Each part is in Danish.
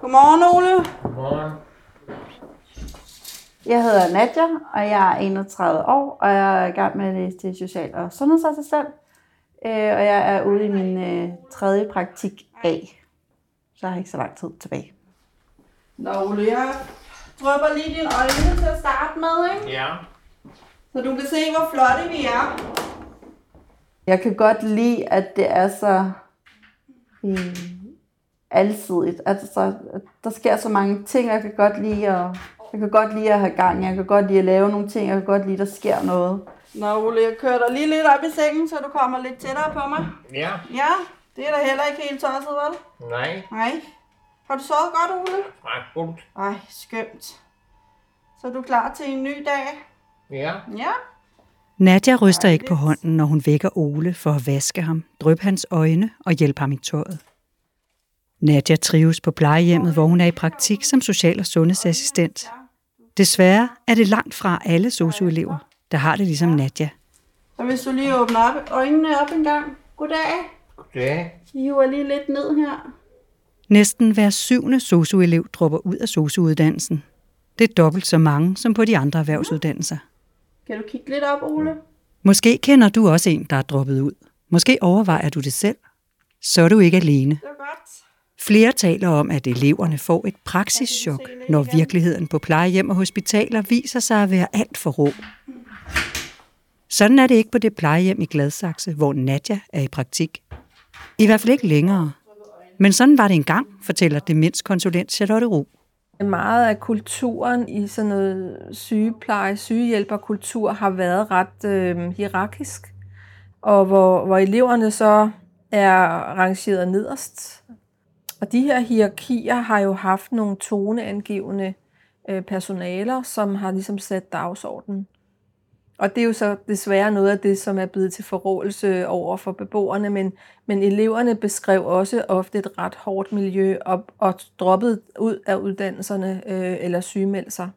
Godmorgen, Ole. Godmorgen. Jeg hedder Nadja, og jeg er 31 år, og jeg er i gang med at læse til social- og sundhedsassistent. Øh, Og jeg er ude i min øh, tredje praktik A. Så jeg har ikke så lang tid tilbage. Nå, Ole, jeg drypper lige dine øjne til at starte med, ikke? Ja. Så du kan se, hvor flotte vi er. Jeg kan godt lide, at det er så øh, alsidigt. Altså, der sker så mange ting, jeg kan godt lide at, jeg kan godt lide at have gang. Jeg kan godt lide at lave nogle ting. Jeg kan godt lide, at der sker noget. Nå, Ole, jeg kører dig lige lidt op i sengen, så du kommer lidt tættere på mig. Ja. Ja, det er da heller ikke helt tosset, vel? Nej. Nej. Har du sovet godt, Ole? Nej, fuldt. Ej, skønt. Så er du klar til en ny dag? Ja. Ja. Nadja ryster ikke på hånden, når hun vækker Ole for at vaske ham, dryppe hans øjne og hjælpe ham i tøjet. Nadja trives på plejehjemmet, hvor hun er i praktik som social- og sundhedsassistent. Desværre er det langt fra alle socioelever, der har det ligesom Nadja. Så hvis du lige åbner op, øjnene op en gang. Goddag. Goddag. I hiver lige lidt ned her. Næsten hver syvende socioelev dropper ud af sociouddannelsen. Det er dobbelt så mange som på de andre erhvervsuddannelser. Kan du kigge lidt op, Ole? Måske kender du også en, der er droppet ud. Måske overvejer du det selv. Så er du ikke alene. Flere taler om, at eleverne får et praksischok, når virkeligheden på plejehjem og hospitaler viser sig at være alt for rå. Sådan er det ikke på det plejehjem i Gladsaxe, hvor Nadja er i praktik. I hvert fald ikke længere. Men sådan var det engang, fortæller demenskonsulent Charlotte Ro. Meget af kulturen i sådan noget sygepleje, sygehjælperkultur har været ret øh, hierarkisk, og hvor, hvor eleverne så er rangeret nederst. Og de her hierarkier har jo haft nogle toneangivende øh, personaler, som har ligesom sat dagsordenen. Og det er jo så desværre noget af det, som er blevet til forrådelse over for beboerne, men, men eleverne beskrev også ofte et ret hårdt miljø og, og droppede ud af uddannelserne øh, eller sygemeldte sig.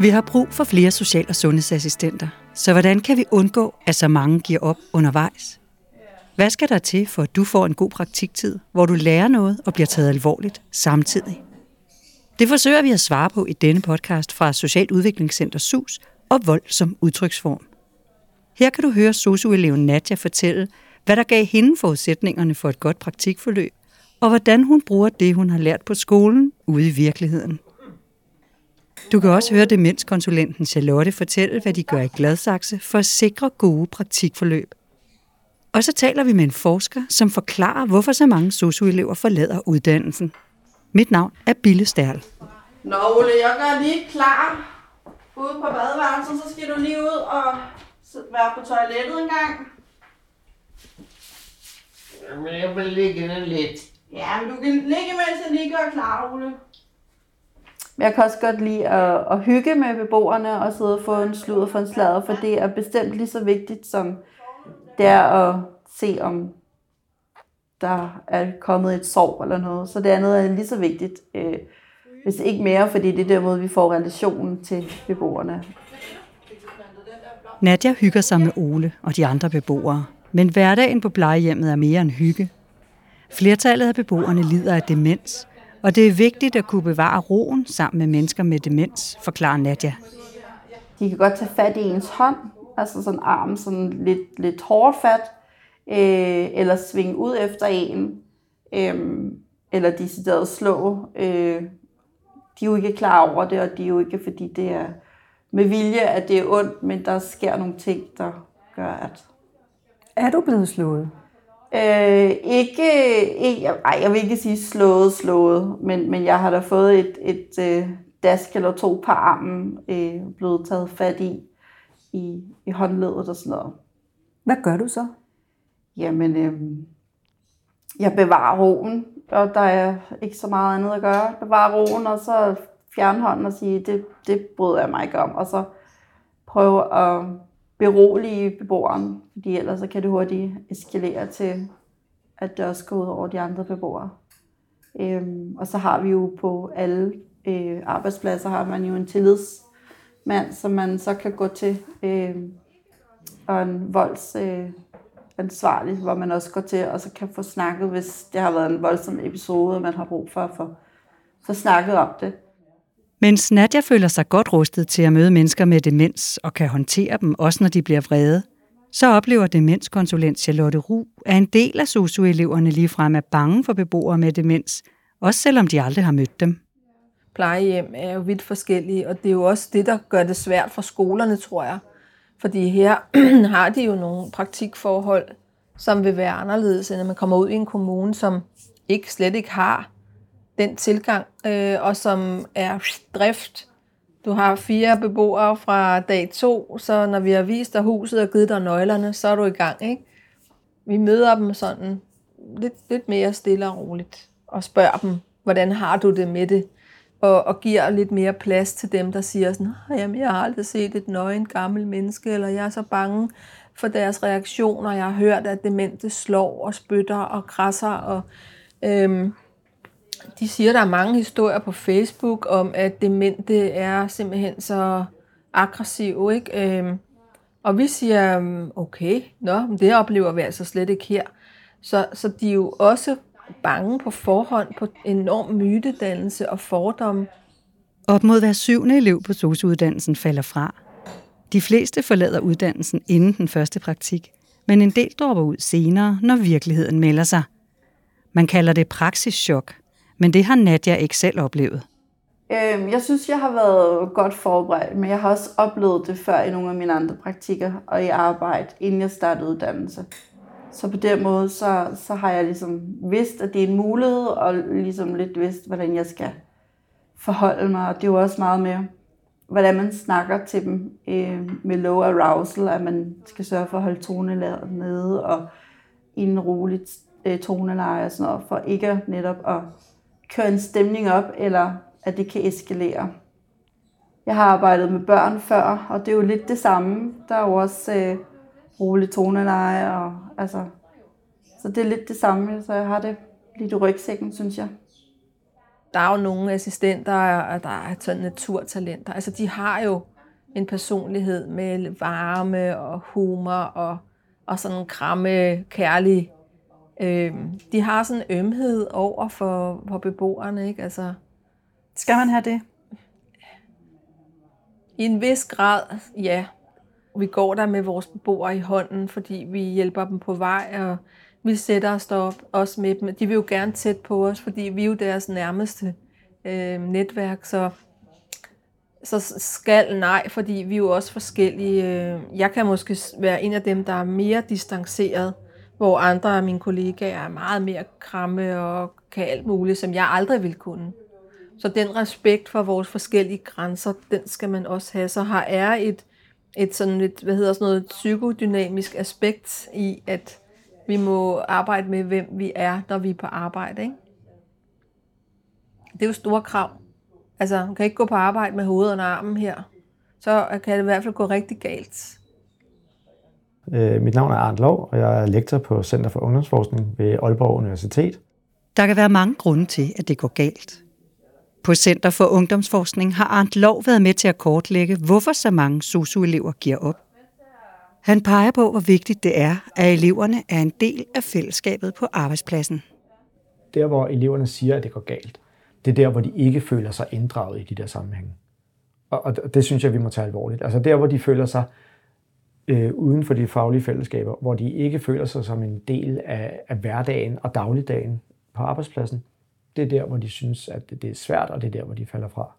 Vi har brug for flere social- og sundhedsassistenter, så hvordan kan vi undgå, at så mange giver op undervejs? Hvad skal der til, for at du får en god praktiktid, hvor du lærer noget og bliver taget alvorligt samtidig? Det forsøger vi at svare på i denne podcast fra Socialt Udviklingscenter SUS og Vold som udtryksform. Her kan du høre socioeleven Nadja fortælle, hvad der gav hende forudsætningerne for et godt praktikforløb, og hvordan hun bruger det, hun har lært på skolen, ude i virkeligheden. Du kan også høre demenskonsulenten Charlotte fortælle, hvad de gør i Gladsaxe for at sikre gode praktikforløb. Og så taler vi med en forsker, som forklarer, hvorfor så mange socioelever forlader uddannelsen. Mit navn er Bille Stærl. Nå, Ole, jeg gør lige klar ude på badeværelset, så skal du lige ud og være på toilettet en gang. Men jeg vil ligge ned lidt. Ja, men du kan ligge, mens jeg lige gør klar, Ole. Jeg kan også godt lide at, at hygge med beboerne og sidde og få en sludder for en sladder, for det er bestemt lige så vigtigt, som det er at se, om der er kommet et sorg eller noget. Så det andet er lige så vigtigt, øh, hvis ikke mere, fordi det er der måde, vi får relationen til beboerne. Nadja hygger sig med Ole og de andre beboere, men hverdagen på plejehjemmet er mere end hygge. Flertallet af beboerne lider af demens, og det er vigtigt at kunne bevare roen sammen med mennesker med demens, forklarer Nadja. De kan godt tage fat i ens hånd, altså sådan armen sådan lidt, lidt hårdt fat, øh, eller svinge ud efter en, øh, eller decideret slå. Øh, de er jo ikke klar over det, og det er jo ikke fordi det er med vilje, at det er ondt, men der sker nogle ting, der gør, at... Er du blevet slået? Øh, ikke, ikke ej, jeg vil ikke sige slået, slået, men, men jeg har da fået et, et øh, dask eller to på armen, øh, blevet taget fat i, i, i håndledet og sådan noget. Hvad gør du så? Jamen, øh, jeg bevarer roen, og der er ikke så meget andet at gøre. Bevare roen, og så fjerne hånden og sige, det, det bryder jeg mig ikke om. Og så prøve at berolige beboeren, fordi ellers så kan det hurtigt eskalere til, at det også går ud over de andre beboere. Øhm, og så har vi jo på alle øh, arbejdspladser, har man jo en tillidsmand, som man så kan gå til, øh, og en volds... Øh, ansvarlig, hvor man også går til og så kan få snakket, hvis det har været en voldsom episode, og man har brug for at få, få snakket om det. Mens Nadja føler sig godt rustet til at møde mennesker med demens og kan håndtere dem, også når de bliver vrede, så oplever demenskonsulent Charlotte Ru, at en del af SOSU-eleverne ligefrem er bange for beboere med demens, også selvom de aldrig har mødt dem. Plejehjem er jo vidt forskellige, og det er jo også det, der gør det svært for skolerne, tror jeg. Fordi her har de jo nogle praktikforhold, som vil være anderledes, end når man kommer ud i en kommune, som ikke slet ikke har den tilgang, øh, og som er drift. Du har fire beboere fra dag to, så når vi har vist dig huset og givet dig nøglerne, så er du i gang. Ikke? Vi møder dem sådan lidt, lidt mere stille og roligt, og spørger dem, hvordan har du det med det? og, og giver lidt mere plads til dem, der siger sådan, jamen jeg har aldrig set et nøgen gammel menneske, eller jeg er så bange for deres reaktioner. Jeg har hørt, at demente slår og spytter og krasser. Og, øhm, de siger, at der er mange historier på Facebook om, at demente er simpelthen så aggressive. Ikke? Øhm, og vi siger, mm, okay, nå, det oplever vi altså slet ikke her. Så, så de er jo også bange på forhånd på enorm mytedannelse og fordomme. Op mod hver syvende elev på SOSU-uddannelsen falder fra. De fleste forlader uddannelsen inden den første praktik, men en del dropper ud senere, når virkeligheden melder sig. Man kalder det praksischok, men det har Nadja ikke selv oplevet. Øhm, jeg synes, jeg har været godt forberedt, men jeg har også oplevet det før i nogle af mine andre praktikker og i arbejde, inden jeg startede uddannelse. Så på den måde, så, så har jeg ligesom vidst, at det er en mulighed, og ligesom lidt vidst, hvordan jeg skal forholde mig. Og det er jo også meget med, hvordan man snakker til dem øh, med low arousal, at man skal sørge for at holde tonelaget nede, og i en rolig øh, toneleje og sådan noget, for ikke netop at køre en stemning op, eller at det kan eskalere. Jeg har arbejdet med børn før, og det er jo lidt det samme. Der er jo også øh, rolig toneleje, og altså, så det er lidt det samme, så jeg har det lidt i rygsækken, synes jeg. Der er jo nogle assistenter, der er sådan naturtalenter. Altså, de har jo en personlighed med varme og humor og, og sådan en kramme, kærlig. Øh, de har sådan en ømhed over for, for beboerne, ikke? Altså, Skal man have det? I en vis grad, ja. Vi går der med vores beboere i hånden, fordi vi hjælper dem på vej, og vi sætter os derop også med dem. De vil jo gerne tæt på os, fordi vi er jo deres nærmeste øh, netværk, så, så skal nej, fordi vi er jo også forskellige. Øh, jeg kan måske være en af dem, der er mere distanceret, hvor andre af mine kollegaer er meget mere kramme og kan alt muligt, som jeg aldrig ville kunne. Så den respekt for vores forskellige grænser, den skal man også have. Så har er et et sådan et, hvad hedder sådan noget, psykodynamisk aspekt i, at vi må arbejde med, hvem vi er, når vi er på arbejde. Ikke? Det er jo store krav. Altså, man kan ikke gå på arbejde med hovedet og armen her. Så kan det i hvert fald gå rigtig galt. Øh, mit navn er Arndt Lov, og jeg er lektor på Center for Ungdomsforskning ved Aalborg Universitet. Der kan være mange grunde til, at det går galt. På Center for Ungdomsforskning har Arndt Lov været med til at kortlægge, hvorfor så mange SOSU-elever giver op. Han peger på, hvor vigtigt det er, at eleverne er en del af fællesskabet på arbejdspladsen. Der, hvor eleverne siger, at det går galt, det er der, hvor de ikke føler sig inddraget i de der sammenhænge. Og, og det synes jeg, vi må tage alvorligt. Altså der, hvor de føler sig øh, uden for de faglige fællesskaber, hvor de ikke føler sig som en del af, af hverdagen og dagligdagen på arbejdspladsen, det er der, hvor de synes, at det er svært, og det er der, hvor de falder fra.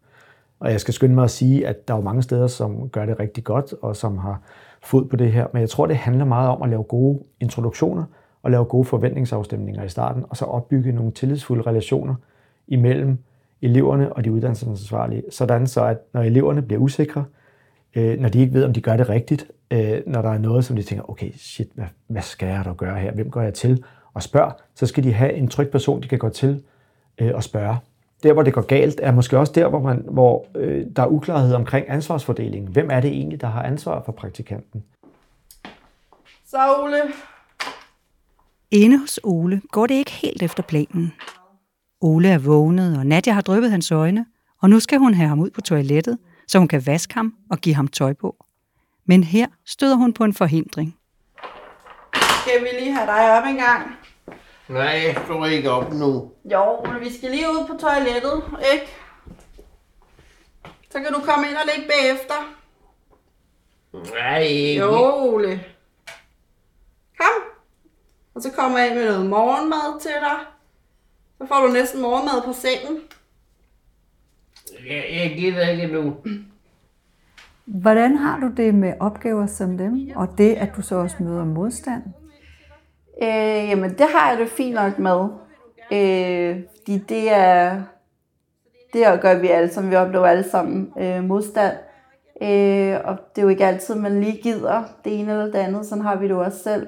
Og jeg skal skynde mig at sige, at der er jo mange steder, som gør det rigtig godt, og som har fod på det her. Men jeg tror, det handler meget om at lave gode introduktioner, og lave gode forventningsafstemninger i starten, og så opbygge nogle tillidsfulde relationer imellem eleverne og de uddannelsesansvarlige, sådan så at når eleverne bliver usikre, øh, når de ikke ved, om de gør det rigtigt, øh, når der er noget, som de tænker, okay, shit, hvad, hvad skal jeg da gøre her? Hvem går jeg til? Og spørg, så skal de have en tryg person, de kan gå til, øh, og spørge. Der, hvor det går galt, er måske også der, hvor, man, hvor øh, der er uklarhed omkring ansvarsfordelingen. Hvem er det egentlig, der har ansvar for praktikanten? Så Ole. Inde hos Ole går det ikke helt efter planen. Ole er vågnet, og Nadia har dryppet hans øjne, og nu skal hun have ham ud på toilettet, så hun kan vaske ham og give ham tøj på. Men her støder hun på en forhindring. Skal vi lige have dig op en gang? Nej, jeg står ikke op nu. Jo, men vi skal lige ud på toilettet, ikke? Så kan du komme ind og ligge bagefter. Nej, ikke. Jo, Ole. Kom. Og så kommer jeg ind med noget morgenmad til dig. Så får du næsten morgenmad på sengen. Jeg, jeg gider ikke nu. Hvordan har du det med opgaver som dem, og det, at du så også møder modstand? Øh, jamen, det har jeg det fint nok med. Øh, fordi det er, det gør vi alle sammen. Vi oplever alle sammen øh, modstand. Øh, og det er jo ikke altid, man lige gider det ene eller det andet. Sådan har vi det jo også selv.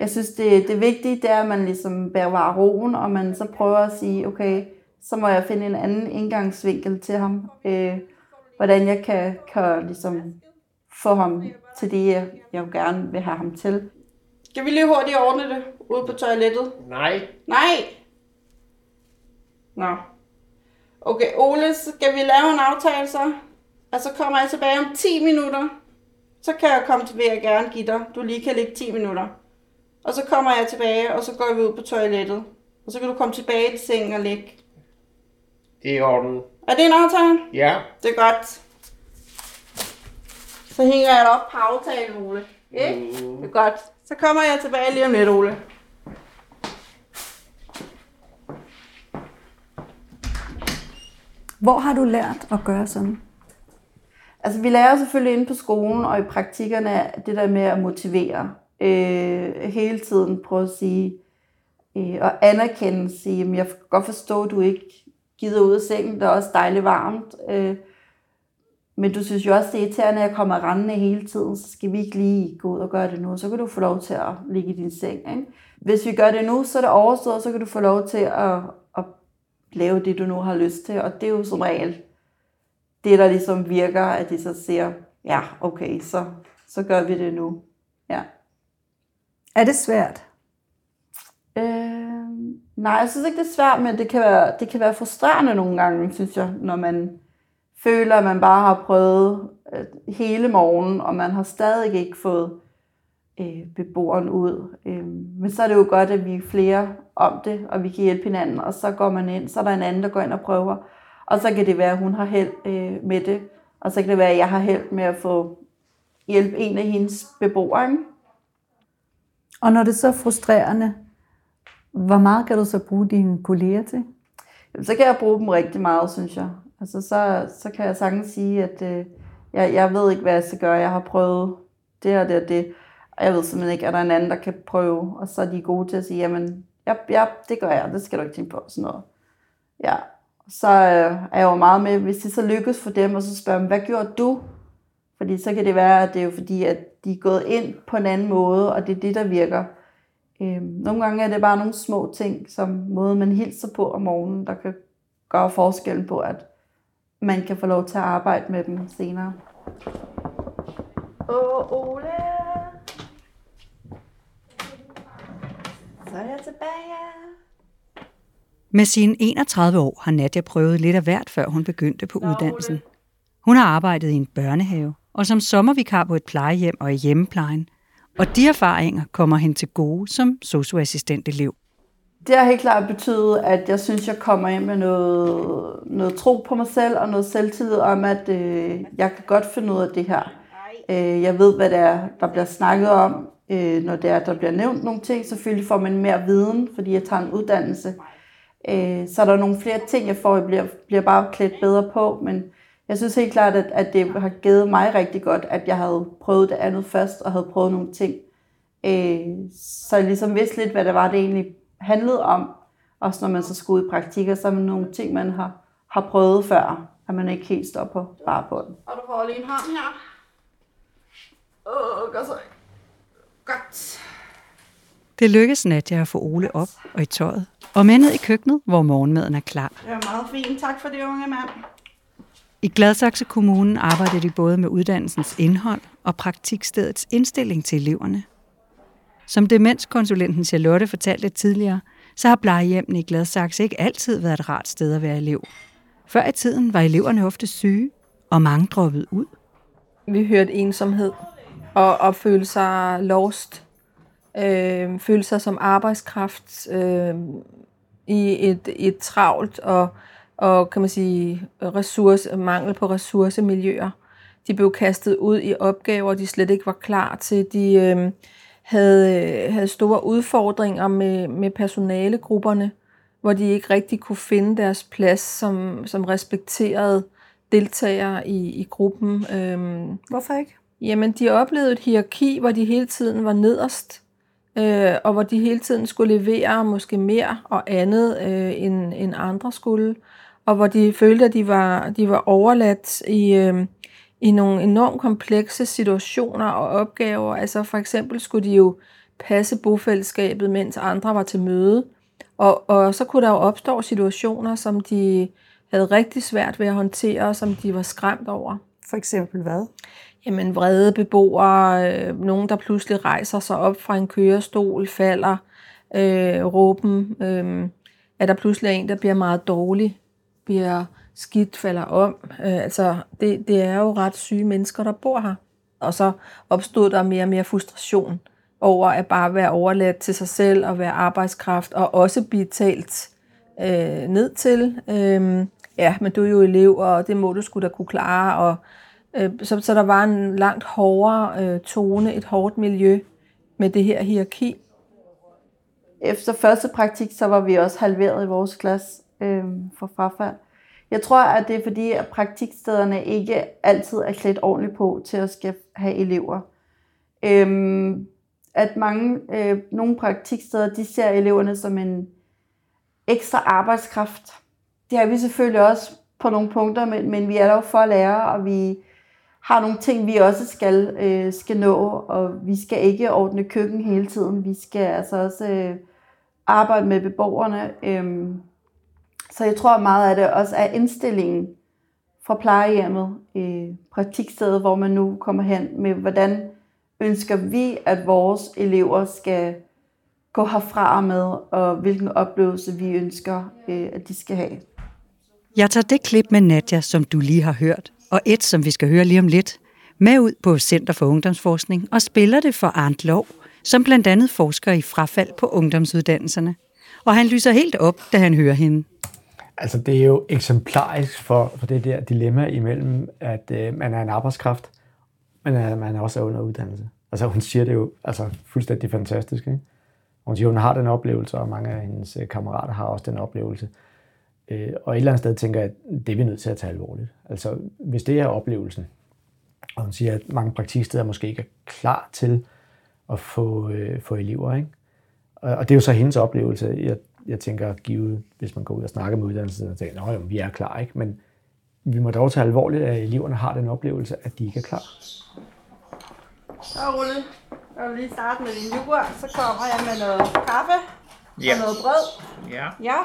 Jeg synes, det, det vigtige det er, at man ligesom bærer roen, og man så prøver at sige, okay, så må jeg finde en anden indgangsvinkel til ham. Øh, hvordan jeg kan, kan ligesom få ham til det, jeg, jeg jo gerne vil have ham til. Skal vi lige hurtigt ordne det ude på toilettet? Nej. Nej! Nå. Okay, Ole, skal vi lave en aftale så? Og så kommer jeg tilbage om 10 minutter. Så kan jeg komme til, vil jeg gerne give dig. Du lige kan ligge 10 minutter. Og så kommer jeg tilbage, og så går vi ud på toilettet. Og så kan du komme tilbage til sengen og ligge. Det er orden. Er det en aftale? Ja. Det er godt. Så hænger jeg dig op på aftalen, Ole. Ikke? Mm. Det er godt. Så kommer jeg tilbage lige om lidt, Ole. Hvor har du lært at gøre sådan? Altså, vi lærer selvfølgelig inde på skolen og i praktikkerne det der med at motivere. Øh, hele tiden prøve at sige, øh, og anerkende, sige, at jeg kan godt forstå, at du ikke gider ud af sengen, det er også dejligt varmt. Øh, men du synes jo også, det er irriterende, at jeg kommer rendende hele tiden, så skal vi ikke lige gå ud og gøre det nu, så kan du få lov til at ligge i din seng. Ikke? Hvis vi gør det nu, så er det overstået, så kan du få lov til at, at lave det, du nu har lyst til, og det er jo som regel det, der ligesom virker, at de så siger, ja, okay, så, så gør vi det nu. Ja. Er det svært? Nej, jeg synes ikke, det er svært, men det kan, være, det kan være frustrerende nogle gange, synes jeg, når man føler, at man bare har prøvet øh, hele morgen, og man har stadig ikke fået øh, beboeren ud. Øh, men så er det jo godt, at vi er flere om det, og vi kan hjælpe hinanden, og så går man ind, så er der en anden, der går ind og prøver, og så kan det være, at hun har held øh, med det, og så kan det være, at jeg har held med at få hjælp en af hendes beboere. Ikke? Og når det er så frustrerende, hvor meget kan du så bruge dine kolleger til? Jamen, så kan jeg bruge dem rigtig meget, synes jeg. Altså, så, så kan jeg sagtens sige, at øh, jeg, jeg ved ikke, hvad jeg skal gøre. Jeg har prøvet det og det og det. Og jeg ved simpelthen ikke, er der en anden, der kan prøve. Og så er de gode til at sige, jamen, ja, ja det gør jeg. Det skal du ikke tænke på. Sådan noget. Ja. Så øh, er jeg jo meget med, hvis det så lykkes for dem, og så spørger dem, hvad gjorde du? Fordi så kan det være, at det er jo fordi, at de er gået ind på en anden måde, og det er det, der virker. Øhm, nogle gange er det bare nogle små ting, som måde man hilser på om morgenen, der kan gøre forskellen på, at man kan få lov til at arbejde med dem senere. Åh, Ole! Så er jeg tilbage. Med sine 31 år har Nadia prøvet lidt af hvert, før hun begyndte på uddannelsen. Hun har arbejdet i en børnehave, og som sommervikar på et plejehjem og i hjemmeplejen. Og de erfaringer kommer hende til gode som socioassistentelev. Det har helt klart betydet, at jeg synes, jeg kommer ind med noget, noget tro på mig selv og noget selvtillid om, at øh, jeg kan godt finde ud af det her. Øh, jeg ved, hvad det er, der bliver snakket om, øh, når det er, der bliver nævnt nogle ting. Selvfølgelig får man mere viden, fordi jeg tager en uddannelse. Øh, så er der nogle flere ting, jeg får, jeg bliver, bliver bare klædt bedre på, men jeg synes helt klart, at, at det har givet mig rigtig godt, at jeg havde prøvet det andet først, og havde prøvet nogle ting. Øh, så jeg ligesom vidste lidt, hvad det var, det egentlig handlede om. Også når man så skulle ud i praktikker, så er nogle ting, man har, har prøvet før, at man ikke helt står på, bare på den. Og du får lige en hånd her. Åh, godt så. Godt. Det lykkedes Nadia at få Ole op og i tøjet, og med ned i køkkenet, hvor morgenmaden er klar. Det var meget fint. Tak for det, unge mand. I Gladsaxe Kommune arbejder de både med uddannelsens indhold og praktikstedets indstilling til eleverne. Som demenskonsulenten Charlotte fortalte tidligere, så har plejehjemmene i Gladsaxe ikke altid været et rart sted at være elev. Før i tiden var eleverne ofte syge, og mange droppede ud. Vi hørte ensomhed og, og føle sig lost. Øh, føle sig som arbejdskraft øh, i et, et travlt og, og kan man sige, ressource, mangel på ressourcemiljøer. De blev kastet ud i opgaver, de slet ikke var klar til. De øh, havde, havde store udfordringer med, med personalegrupperne, hvor de ikke rigtig kunne finde deres plads som, som respekterede deltagere i, i gruppen. Øhm, Hvorfor ikke? Jamen, de oplevede et hierarki, hvor de hele tiden var nederst, øh, og hvor de hele tiden skulle levere måske mere og andet, øh, end, end andre skulle, og hvor de følte, at de var, de var overladt i, øh, i nogle enormt komplekse situationer og opgaver. Altså for eksempel skulle de jo passe bofællesskabet, mens andre var til møde, og, og så kunne der jo opstå situationer, som de havde rigtig svært ved at håndtere, som de var skræmt over. For eksempel hvad? Jamen vrede beboere, øh, nogen der pludselig rejser sig op fra en kørestol, falder, øh, råben, øh, er der pludselig en, der bliver meget dårlig, bliver skidt, falder om. Øh, altså, det, det er jo ret syge mennesker, der bor her. Og så opstod der mere og mere frustration over at bare være overladt til sig selv og være arbejdskraft, og også blive talt øh, ned til. Øh, ja, men du er jo elev, og det må du skulle da kunne klare. Og, øh, så, så der var en langt hårdere øh, tone, et hårdt miljø med det her hierarki. Efter første praktik, så var vi også halveret i vores klasse øh, for frafald. Jeg tror, at det er fordi, at praktikstederne ikke altid er klædt ordentligt på til at skal have elever. Øhm, at mange, øh, nogle praktiksteder, de ser eleverne som en ekstra arbejdskraft. Det har vi selvfølgelig også på nogle punkter, men, men vi er der jo for at lære, og vi har nogle ting, vi også skal, øh, skal nå, og vi skal ikke ordne køkken hele tiden. Vi skal altså også øh, arbejde med beboerne. Øh, så jeg tror meget af det også er indstillingen fra plejehjemmet, øh, praktikstedet, hvor man nu kommer hen med, hvordan ønsker vi, at vores elever skal gå herfra med, og hvilken oplevelse vi ønsker, øh, at de skal have. Jeg tager det klip med Nadja, som du lige har hørt, og et, som vi skal høre lige om lidt, med ud på Center for Ungdomsforskning og spiller det for Arndt Lov, som blandt andet forsker i frafald på ungdomsuddannelserne. Og han lyser helt op, da han hører hende. Altså, det er jo eksemplarisk for, for det der dilemma imellem, at øh, man er en arbejdskraft, men at man også er under uddannelse. Altså, hun siger det jo altså, fuldstændig fantastisk. Ikke? Hun siger, hun har den oplevelse, og mange af hendes øh, kammerater har også den oplevelse. Øh, og et eller andet sted tænker jeg, at det er vi nødt til at tage alvorligt. Altså, hvis det er oplevelsen, og hun siger, at mange praktiksteder måske ikke er klar til at få, øh, få elever, ikke? Og, og det er jo så hendes oplevelse. Jeg, jeg tænker, givet, hvis man går ud og snakker med uddannelsen, og tænker, at vi er klar, ikke? Men vi må dog tage alvorligt, at eleverne har den oplevelse, at de ikke er klar. Så Rulle, jeg vil lige starte med din yoghurt, så kommer jeg med noget kaffe Ja. og noget brød. Ja. Ja.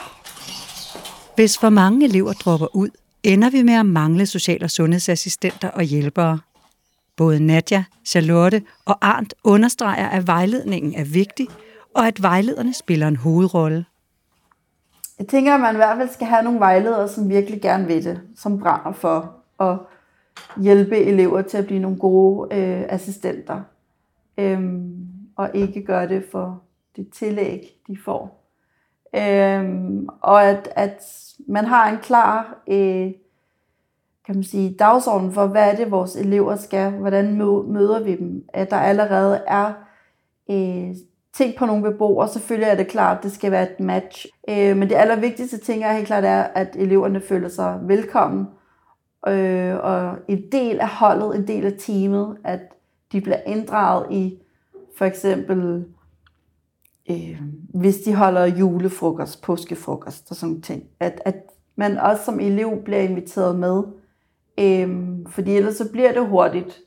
Hvis for mange elever dropper ud, ender vi med at mangle social- og sundhedsassistenter og hjælpere. Både Nadja, Charlotte og Arndt understreger, at vejledningen er vigtig, og at vejlederne spiller en hovedrolle. Jeg tænker, at man i hvert fald skal have nogle vejledere, som virkelig gerne vil det, som brænder for at hjælpe elever til at blive nogle gode øh, assistenter. Øhm, og ikke gøre det for det tillæg, de får. Øhm, og at, at man har en klar øh, kan man sige, dagsorden for, hvad er det, vores elever skal, hvordan møder vi dem, at der allerede er øh, ting på nogle beboere, selvfølgelig er det klart, at det skal være et match. Øh, men det allervigtigste ting er helt klart, er, at eleverne føler sig velkommen, øh, og en del af holdet, en del af teamet, at de bliver inddraget i for eksempel, øh, hvis de holder julefrokost, påskefrokost og sådan ting, at, at man også som elev bliver inviteret med, øh, fordi ellers så bliver det hurtigt,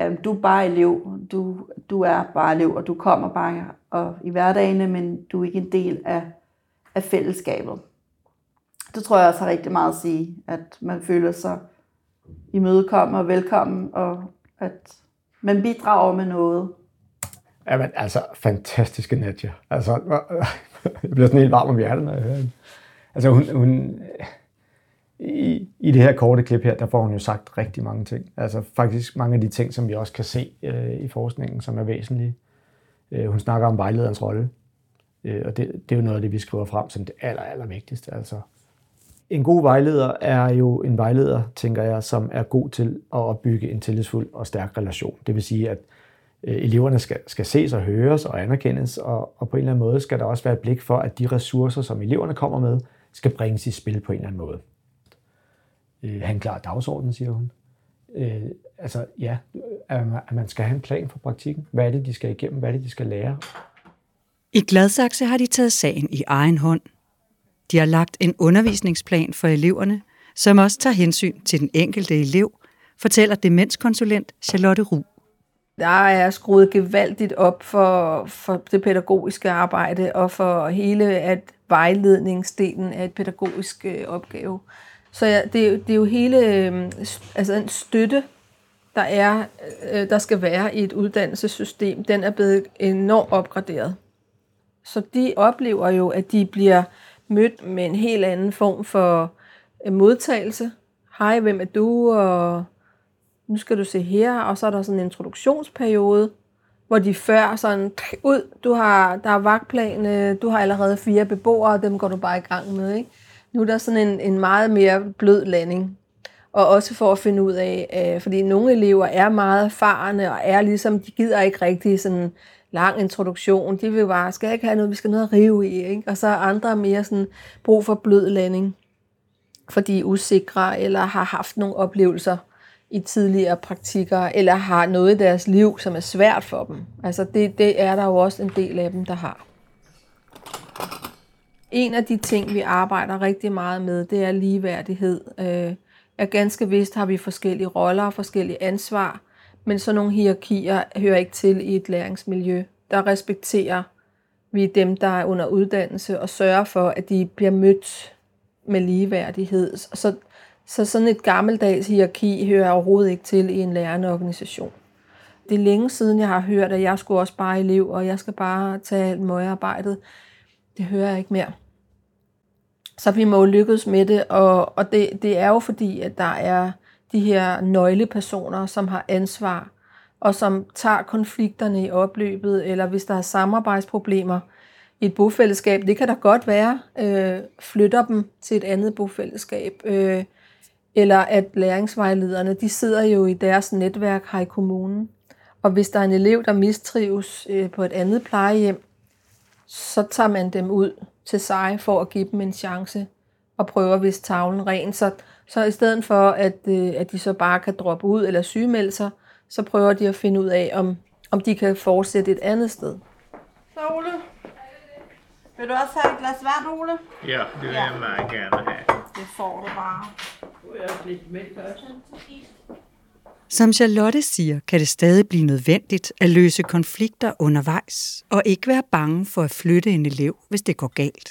øh, du er bare elev, du, du er bare elev, og du kommer bare og, i hverdagen, men du er ikke en del af, af fællesskabet. Det tror jeg også har rigtig meget at sige, at man føler sig imødekommet og velkommen, og at man bidrager med noget. Jamen, altså, fantastiske Nadja. Altså, jeg bliver sådan helt varm om hjertet, når jeg hører hende. Altså hun, hun i, i det her korte klip her, der får hun jo sagt rigtig mange ting. Altså faktisk mange af de ting, som vi også kan se øh, i forskningen, som er væsentlige. Øh, hun snakker om vejlederens rolle, øh, og det, det er jo noget af det, vi skriver frem som det aller, aller vigtigste. Altså, en god vejleder er jo en vejleder, tænker jeg, som er god til at opbygge en tillidsfuld og stærk relation. Det vil sige, at Øh, eleverne skal, skal ses og høres og anerkendes, og, og på en eller anden måde skal der også være et blik for, at de ressourcer, som eleverne kommer med, skal bringes i spil på en eller anden måde. Øh, han klarer klar siger hun. Øh, altså ja, at man skal have en plan for praktikken. Hvad er det, de skal igennem? Hvad er det, de skal lære? I Gladsaxe har de taget sagen i egen hånd. De har lagt en undervisningsplan for eleverne, som også tager hensyn til den enkelte elev, fortæller demenskonsulent Charlotte Ru. Der er skruet gevaldigt op for, for det pædagogiske arbejde og for hele at vejledningsdelen af et pædagogisk øh, opgave. Så ja, det, det er jo hele øh, altså en støtte, der, er, øh, der skal være i et uddannelsessystem, den er blevet enormt opgraderet. Så de oplever jo, at de bliver mødt med en helt anden form for øh, modtagelse. Hej, hvem er du? Og nu skal du se her. Og så er der sådan en introduktionsperiode, hvor de før sådan, ud, du har, der er vagtplan, du har allerede fire beboere, dem går du bare i gang med. Ikke? Nu er der sådan en, en meget mere blød landing. Og også for at finde ud af, øh, fordi nogle elever er meget erfarne, og er ligesom, de gider ikke rigtig sådan lang introduktion. De vil bare, skal jeg ikke have noget, vi skal noget at rive i. Ikke? Og så er andre mere sådan brug for blød landing, fordi de er usikre, eller har haft nogle oplevelser i tidligere praktikker, eller har noget i deres liv, som er svært for dem. Altså det, det er der jo også en del af dem, der har. En af de ting, vi arbejder rigtig meget med, det er ligeværdighed. Øh, er ganske vist har vi forskellige roller og forskellige ansvar, men sådan nogle hierarkier hører ikke til i et læringsmiljø. Der respekterer vi dem, der er under uddannelse, og sørger for, at de bliver mødt med ligeværdighed. Så, så sådan et gammeldags hierarki hører overhovedet ikke til i en lærende organisation. Det er længe siden, jeg har hørt, at jeg skulle også bare elev, og jeg skal bare tage alt møgearbejdet. Det hører jeg ikke mere. Så vi må jo lykkes med det, og, og det, det er jo fordi, at der er de her nøglepersoner, som har ansvar, og som tager konflikterne i opløbet, eller hvis der er samarbejdsproblemer i et bofællesskab, det kan da godt være, øh, flytter dem til et andet bofællesskab, øh, eller at læringsvejlederne, de sidder jo i deres netværk her i kommunen, og hvis der er en elev, der mistrives øh, på et andet plejehjem, så tager man dem ud til sig for at give dem en chance og prøve at vise tavlen ren. Så, så i stedet for, at, øh, at de så bare kan droppe ud eller sygemelde sig, så prøver de at finde ud af, om, om de kan fortsætte et andet sted. Så Ole, vil du også have et glas vand, Ole? Ja, det vil jeg meget gerne have. Det får du bare. Som Charlotte siger, kan det stadig blive nødvendigt at løse konflikter undervejs, og ikke være bange for at flytte en elev, hvis det går galt.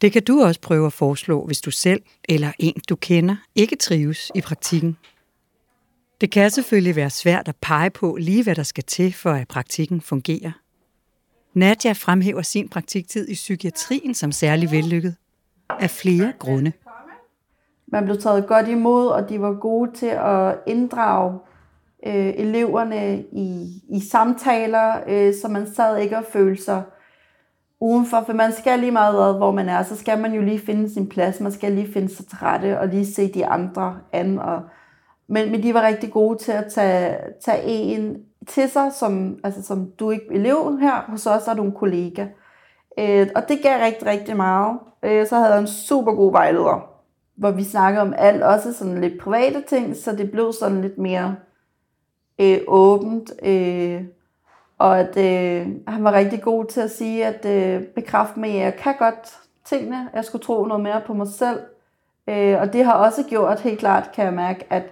Det kan du også prøve at foreslå, hvis du selv eller en, du kender, ikke trives i praktikken. Det kan selvfølgelig være svært at pege på lige, hvad der skal til, for at praktikken fungerer. Nadja fremhæver sin praktiktid i psykiatrien som særlig vellykket. Af flere grunde. Man blev taget godt imod, og de var gode til at inddrage øh, eleverne i, i samtaler, øh, så man sad ikke og følte sig udenfor, for man skal lige meget, hvor man er, så skal man jo lige finde sin plads, man skal lige finde sig til rette, og lige se de andre an, og, men, men de var rigtig gode til at tage, tage en til sig, som, altså, som du ikke elev her, hos os er du en kollega. Øh, og det gav rigtig, rigtig meget. Øh, så havde jeg en super god vejleder, hvor vi snakkede om alt, også sådan lidt private ting, så det blev sådan lidt mere øh, åbent. Øh, og at øh, han var rigtig god til at sige, at øh, bekræfte mig, at jeg kan godt tingene. Jeg skulle tro noget mere på mig selv. Øh, og det har også gjort helt klart, kan jeg mærke, at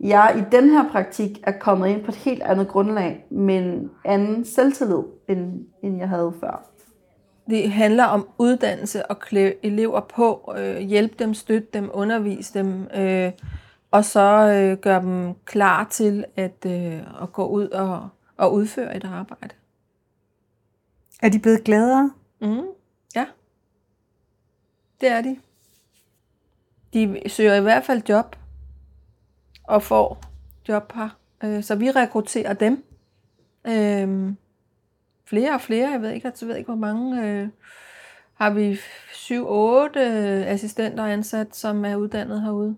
jeg i den her praktik er kommet ind på et helt andet grundlag, men anden selvtillid, end, end jeg havde før. Det handler om uddannelse og klæde elever på, øh, hjælpe dem, støtte dem, undervise dem, øh, og så øh, gøre dem klar til at, øh, at gå ud og, og udføre et arbejde. Er de blevet gladere Mm. Ja. Det er de. De søger i hvert fald job og får job her. Øh, Så vi rekrutterer dem. Øhm, Flere og flere, jeg ved ikke, jeg ved ikke hvor mange, øh, har vi syv, otte øh, assistenter ansat, som er uddannet herude.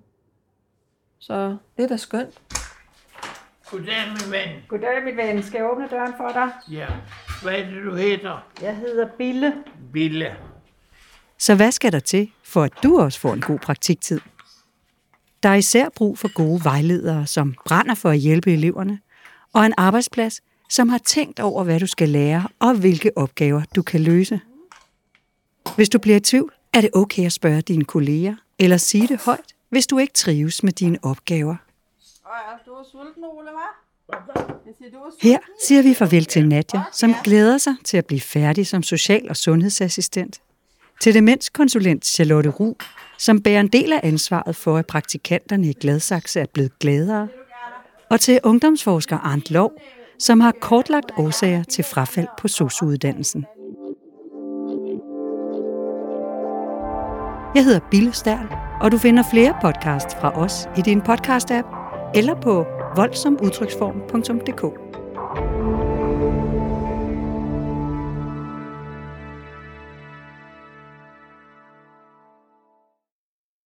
Så det er da skønt. Goddag, min ven. Goddag, mit ven. Skal jeg åbne døren for dig? Ja. Hvad er det, du hedder? Jeg hedder Bille. Bille. Så hvad skal der til, for at du også får en god praktiktid? Der er især brug for gode vejledere, som brænder for at hjælpe eleverne, og en arbejdsplads, som har tænkt over, hvad du skal lære og hvilke opgaver du kan løse. Hvis du bliver i tvivl, er det okay at spørge dine kolleger, eller sige det højt, hvis du ikke trives med dine opgaver. Er er Her siger vi farvel til Nadja, som glæder sig til at blive færdig som social- og sundhedsassistent. Til demenskonsulent Charlotte Ru, som bærer en del af ansvaret for, at praktikanterne i Gladsaxe er blevet gladere. Og til ungdomsforsker Arndt Lov, som har kortlagt årsager til frafald på sosuuddannelsen. Jeg hedder Bille Stærl, og du finder flere podcasts fra os i din podcast-app eller på voldsomudtryksform.dk.